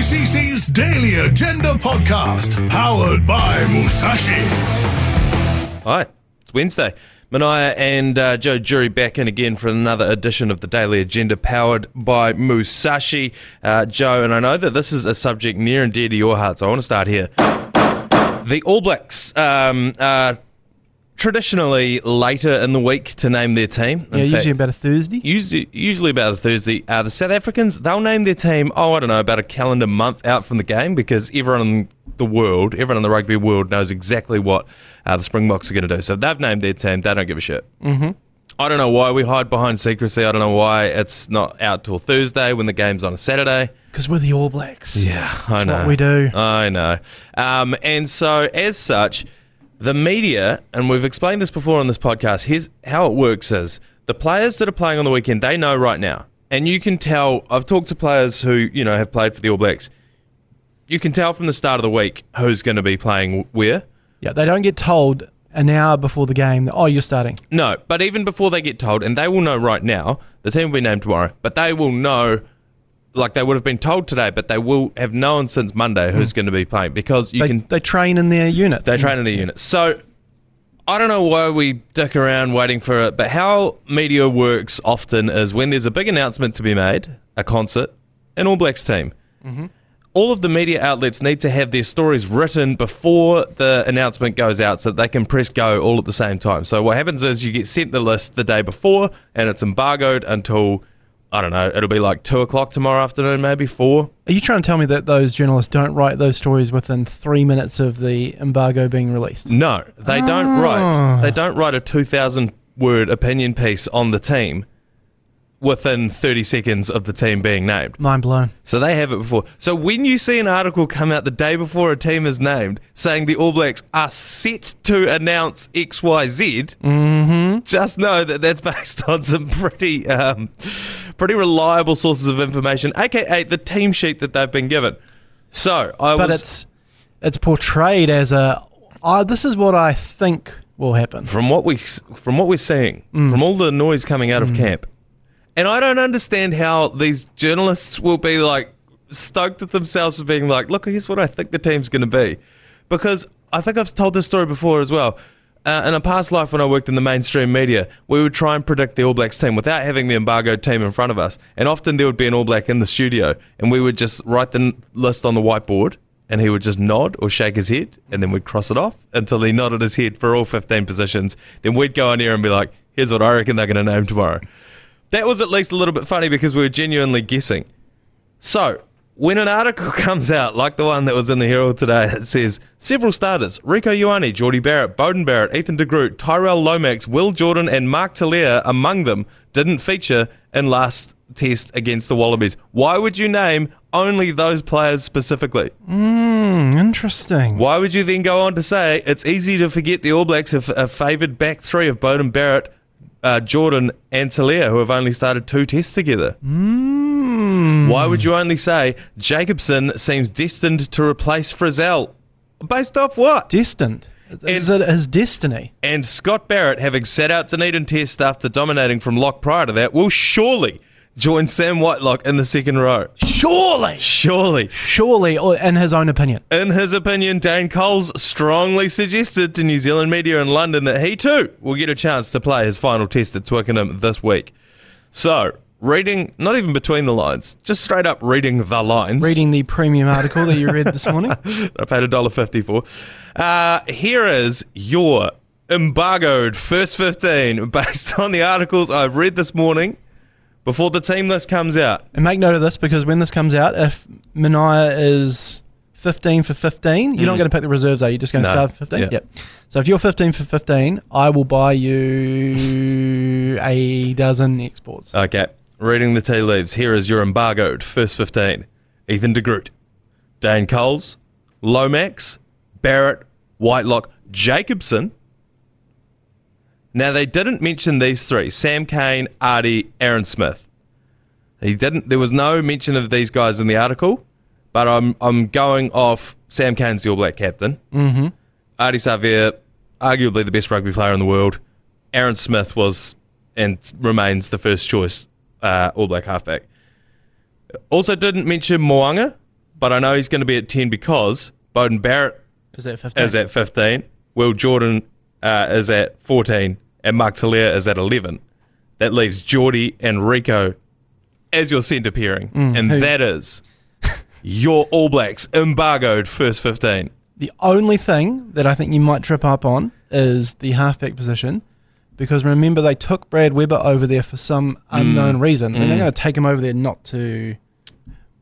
ACC's Daily Agenda podcast, powered by Musashi. Hi, it's Wednesday. Manaia and uh, Joe Durie back in again for another edition of the Daily Agenda powered by Musashi. Uh, Joe, and I know that this is a subject near and dear to your heart, so I want to start here. The All Blacks um, traditionally later in the week to name their team. In Yeah, usually fact, about a Thursday. Usually, usually about a Thursday. Uh, the South Africans, they'll name their team, oh, I don't know, about a calendar month out from the game because everyone in the world, everyone in the rugby world knows exactly what uh, the Springboks are going to do. So they've named their team. They don't give a shit. Mm-hmm. I don't know why we hide behind secrecy. I don't know why it's not out till Thursday when the game's on a Saturday. Because we're the All Blacks. Yeah, I That's know. what we do. I know. Um, and so, as such, the media, and we've explained this before on this podcast, here's how it works is the players that are playing on the weekend, they know right now. And you can tell, I've talked to players who, you know, have played for the All Blacks. You can tell from the start of the week who's going to be playing where. Yeah, they don't get told an hour before the game that, oh, you're starting. No, but even before they get told, and they will know right now, the team will be named tomorrow, but they will know, like they would have been told today, but they will have known since Monday who's hmm. going to be playing because you They, can they train in their unit. They train in the unit. So I don't know why we dick around waiting for it, but how media works often is when there's a big announcement to be made, a concert, an All Blacks team. Mm-hmm. All of the media outlets need to have their stories written before the announcement goes out so that they can press go all at the same time. So what happens is you get sent the list the day before and it's embargoed until I don't know, it'll be like two o'clock tomorrow afternoon, maybe four. Are you trying to tell me that those journalists don't write those stories within three minutes of the embargo being released? No, they don't Ah. write. They don't write a two thousand word opinion piece on the team within thirty seconds of the team being named. Mind blown. So they have it before. So when you see an article come out the day before a team is named saying the All Blacks are set to announce X Y Z, just know that that's based on some pretty, um, pretty reliable sources of information, aka the team sheet that they've been given. So I But was it's it's portrayed as a, oh, this is what I think will happen. from what we from what we're seeing, mm. from all the noise coming out of mm. camp, and I don't understand how these journalists will be like stoked at themselves for being like, look, here's what I think the team's going to be, because I think I've told this story before as well. Uh, in a past life, when I worked in the mainstream media, we would try and predict the All Blacks team without having the embargoed team in front of us. And often there would be an All Black in the studio, and we would just write the n- list on the whiteboard, and he would just nod or shake his head, and then we'd cross it off until he nodded his head for all 15 positions. Then we'd go on air and be like, here's what I reckon they're going to name tomorrow. That was at least a little bit funny because we were genuinely guessing. So, when an article comes out, like the one that was in the Herald today, that says several starters Rieko Ioane, Jordie Barrett, Beauden Barrett, Ethan de Groot, Tyrel Lomax, Will Jordan, and Mark Telea among them didn't feature in last test against the Wallabies. Why would you name only those players specifically? Hmm, interesting. Why would you then go on to say it's easy to forget the All Blacks have a favoured back three of Beauden Barrett, uh, Jordan, and Telea, who have only started two tests together? Why would you only say Jacobson seems destined to replace Frizell? Based off what? Destined. Is It's- it his destiny? And Scott Barrett, having set out Dunedin Test after dominating from Lock prior to that, will surely join Sam Whitelock in the second row. Surely. Surely. Surely, or in his own opinion. In his opinion, Dane Coles strongly suggested to New Zealand media in London that he too will get a chance to play his final test at Twickenham this week. So, reading, not even between the lines, just straight up reading the lines. Reading the premium article that you read this morning. I paid a dollar fifty for. Uh, here is your embargoed first fifteen based on the articles I've read this morning before the team list comes out. And make note of this because when this comes out, if Manaia is 15 for 15, you're not going to pick the reserves, are you? You're just going to Mm. No. start 15? Yeah. Yep. So if you're 15 for 15, I will buy you a dozen exports. Okay, reading the tea leaves. Here is your embargoed first 15. Ethan de Groot, Dane Coles, Lomax, Barrett, Whitelock, Jacobson. Now, they didn't mention these three Sam Cane, Ardie, Aaron Smith. He didn't. There was no mention of these guys in the article, but I'm I'm going off Sam Cane's the All Black captain. Mm-hmm. Ardie Savea, arguably the best rugby player in the world. Aaron Smith was and remains the first choice uh, All Black halfback. Also, didn't mention Mo'unga, but I know he's going to be at 10 because Beauden Barrett Is that 15? is at 15, Will Jordan uh, is at 14, and Mark Telea is at 11. That leaves Jordie and Rieko as your centre pairing, and Mm, who- that is your All Blacks embargoed first 15. The only thing that I think you might trip up on is the halfback position. Because remember, they took Brad Weber over there for some unknown Mm. reason. And they're going to take him over there not to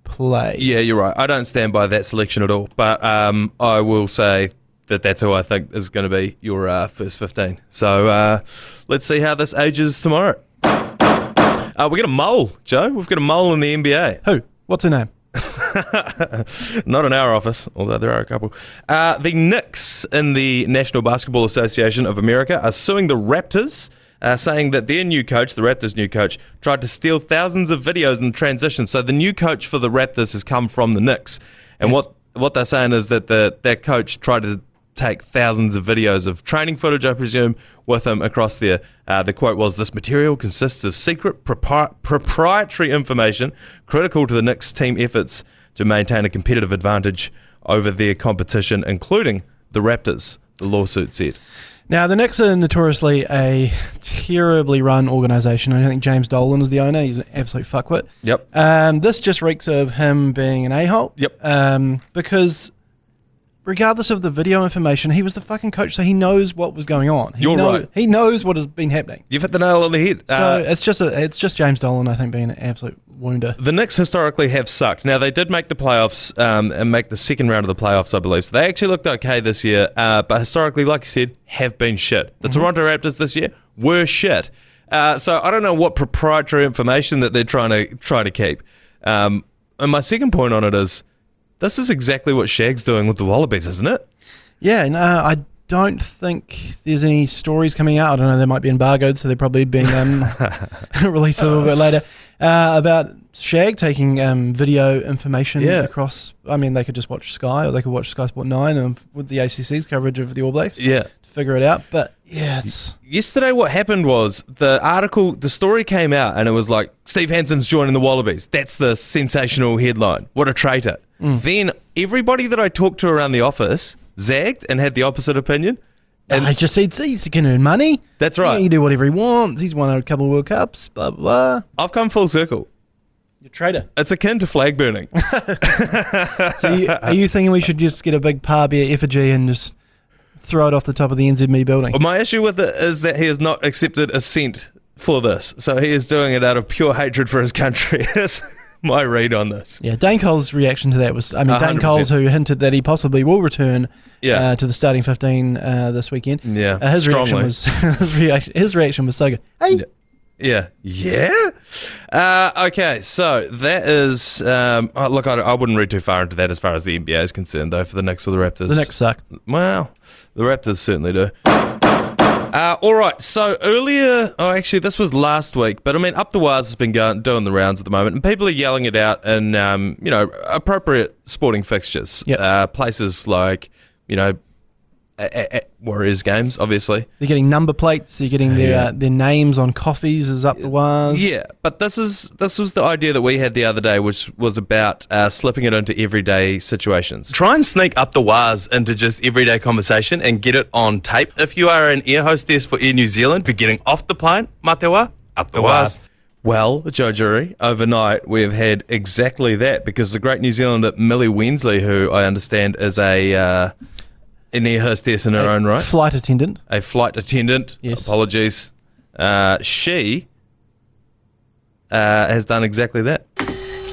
play. Yeah, you're right. I don't stand by that selection at all, but um, I will say that that's who I think is going to be your uh, first 15. So uh, let's see how this ages tomorrow. Uh, we got a mole, Joe. We've got a mole in the NBA. Who? What's her name? Not in our office, although there are a couple. Uh, the Knicks in the National Basketball Association of America are suing the Raptors, uh, saying that their new coach, the Raptors' new coach, tried to steal thousands of videos in transition. So the new coach for the Raptors has come from the Knicks, and what what they're saying is that the that coach tried to take thousands of videos of training footage, I presume, with him across there. Uh, the quote was, "This material consists of secret propri- proprietary information critical to the Knicks team efforts to maintain a competitive advantage over their competition, including the Raptors." The lawsuit said. Now, the Knicks are notoriously a terribly run organisation. I don't think James Dolan is the owner. He's an absolute fuckwit. Yep. Um, this just reeks of him being an a-hole. Yep. Um, because regardless of the video information, he was the fucking coach, so he knows what was going on. He You're know- right. He knows what has been happening. You've hit the nail on the head. So Uh, it's just a, it's just James Dolan, I think, being an absolute wounder. The Knicks historically have sucked. Now they did make the playoffs um, and make the second round of the playoffs, I believe. So they actually looked okay this year, uh, but historically, like you said, have been shit. The Toronto Raptors this year were shit. Uh, so I don't know what proprietary information that they're trying to try to keep. Um, and my second point on it is, this is exactly what Shag's doing with the Wallabies, isn't it? Yeah, no, I don't think there's any stories coming out. I don't know. They might be embargoed, so they're probably being um, released a little bit later uh, about Shag taking um, video information Yeah. across. I mean, they could just watch Sky, or they could watch Sky Sport Nine, and with the ACC's coverage of the All Blacks Yeah. to figure it out. But yeah, it's Yesterday, what happened was the article, the story came out, and it was like Steve Hansen's joining the Wallabies. That's the sensational headline. What a traitor! Mm. Then everybody that I talked to around the office zagged and had the opposite opinion. And I just said he can earn money. That's right. he can do whatever he wants. He's won a couple of World Cups. Blah blah. blah. I've come full circle. You're a traitor. It's akin to flag burning. So you, are you thinking we should just get a big par beer effigy and just throw it off the top of the NZME building? My issue with it is that he has not accepted a cent for this, so he is doing it out of pure hatred for his country. My read on this. Yeah, Dane Cole's reaction to that was, I mean, A Dane Coles who hinted that he possibly will return Yeah. uh, to the starting 15 uh, this weekend. Yeah, Uh, his strongly. reaction was his reaction, his reaction was so good. Hey, Yeah. Yeah. Uh, okay, so that is. Um, oh, look, I, I wouldn't read too far into that as far as the NBA is concerned, though, for the Knicks or the Raptors. the Knicks suck. Well, the Raptors certainly do. Uh, all right, so earlier, oh, actually, this was last week, but I mean, Up the Wahs has been going, doing the rounds at the moment, and people are yelling it out in, um, you know, appropriate sporting fixtures. Yep. Uh, places like, you know, a- a- a- Warriors games, obviously. They're getting number plates. They're getting their Yeah. uh, their names on coffees as up the Wahs. Yeah, but this is this was the idea that we had the other day, which was about uh, slipping it into everyday situations. Try and sneak up the Wahs into just everyday conversation and get it on tape. If you are an air hostess for Air New Zealand, for getting off the plane, Ma te wā, up the wires. Well, Joe Durie, overnight we have had exactly that because the great New Zealander Millie Wensley, who I understand is a uh, an air hostess in her own right, Flight attendant. a flight attendant. Yes. Apologies. Uh, she uh, has done exactly that.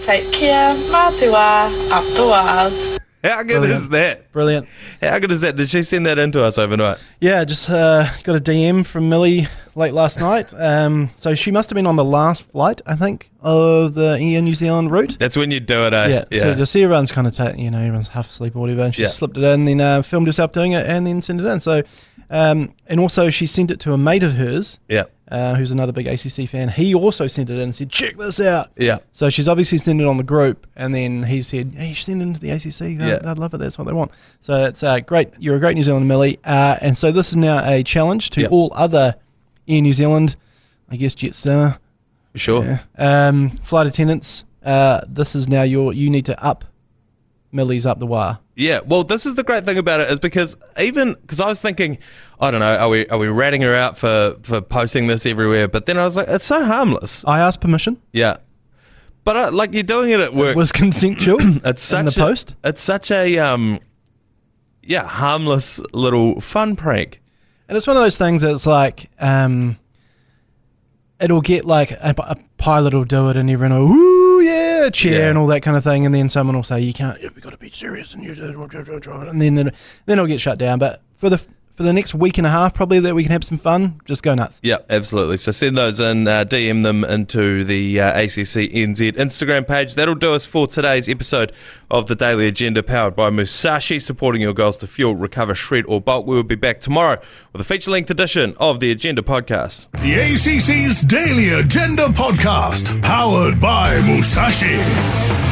Take care, Matua, up the Wahs. How good Brilliant. is that? Brilliant. How good is that? Did she send that in to us overnight? Yeah, just uh, got a DM from Millie late last night. Um, so she must have been on the last flight, I think, of the Air New Zealand route. That's when you do it, eh? Yeah, so just see everyone's kind of, ta- you know, everyone's half asleep or whatever, and she Yeah. slipped it in, then uh, filmed herself doing it, and then sent it in. So, um, and also she sent it to a mate of hers, yeah. uh, who's another big ACC fan. He also sent it in and said, "Check this out." Yeah. So she's obviously sent it on the group, and then he said, "Hey, you should send it into the ACC. They'd, Yeah. they'd love it. That's what they want." So it's uh, great. You're a great New Zealand Millie, uh, and so this is now a challenge to Yep. all other Air New Zealand, I guess Jetstar, Sure. yeah, um, flight attendants. Uh, this is now your. You need to up millies up the wire. Yeah, well, this is the great thing about it is because even because I was thinking, I don't know, are we are we ratting her out for for posting this everywhere? But then I was like, it's so harmless. I asked permission. Yeah, but uh, like you're doing it at work. It Was consensual. it's such in the a, post. It's such a um, yeah, harmless little fun prank. And it's one of those things that's like, um, it'll get like a, a pilot will do it and everyone will, woo, yeah, cheer Yeah. and all that kind of thing. And then someone will say, you can't, you've got to be serious. And, you, and then, then it'll get shut down. But for the, for the next week and a half, probably that we can have some fun, just go nuts. Yeah, absolutely. So send those in, uh, DM them into the uh, ACC NZ Instagram page. That'll do us for today's episode of the Daily Agenda, powered by Musashi, supporting your goals to fuel, recover, shred, or bulk. We will be back tomorrow with a feature length edition of the Agenda podcast. The ACC's Daily Agenda Podcast, powered by Musashi.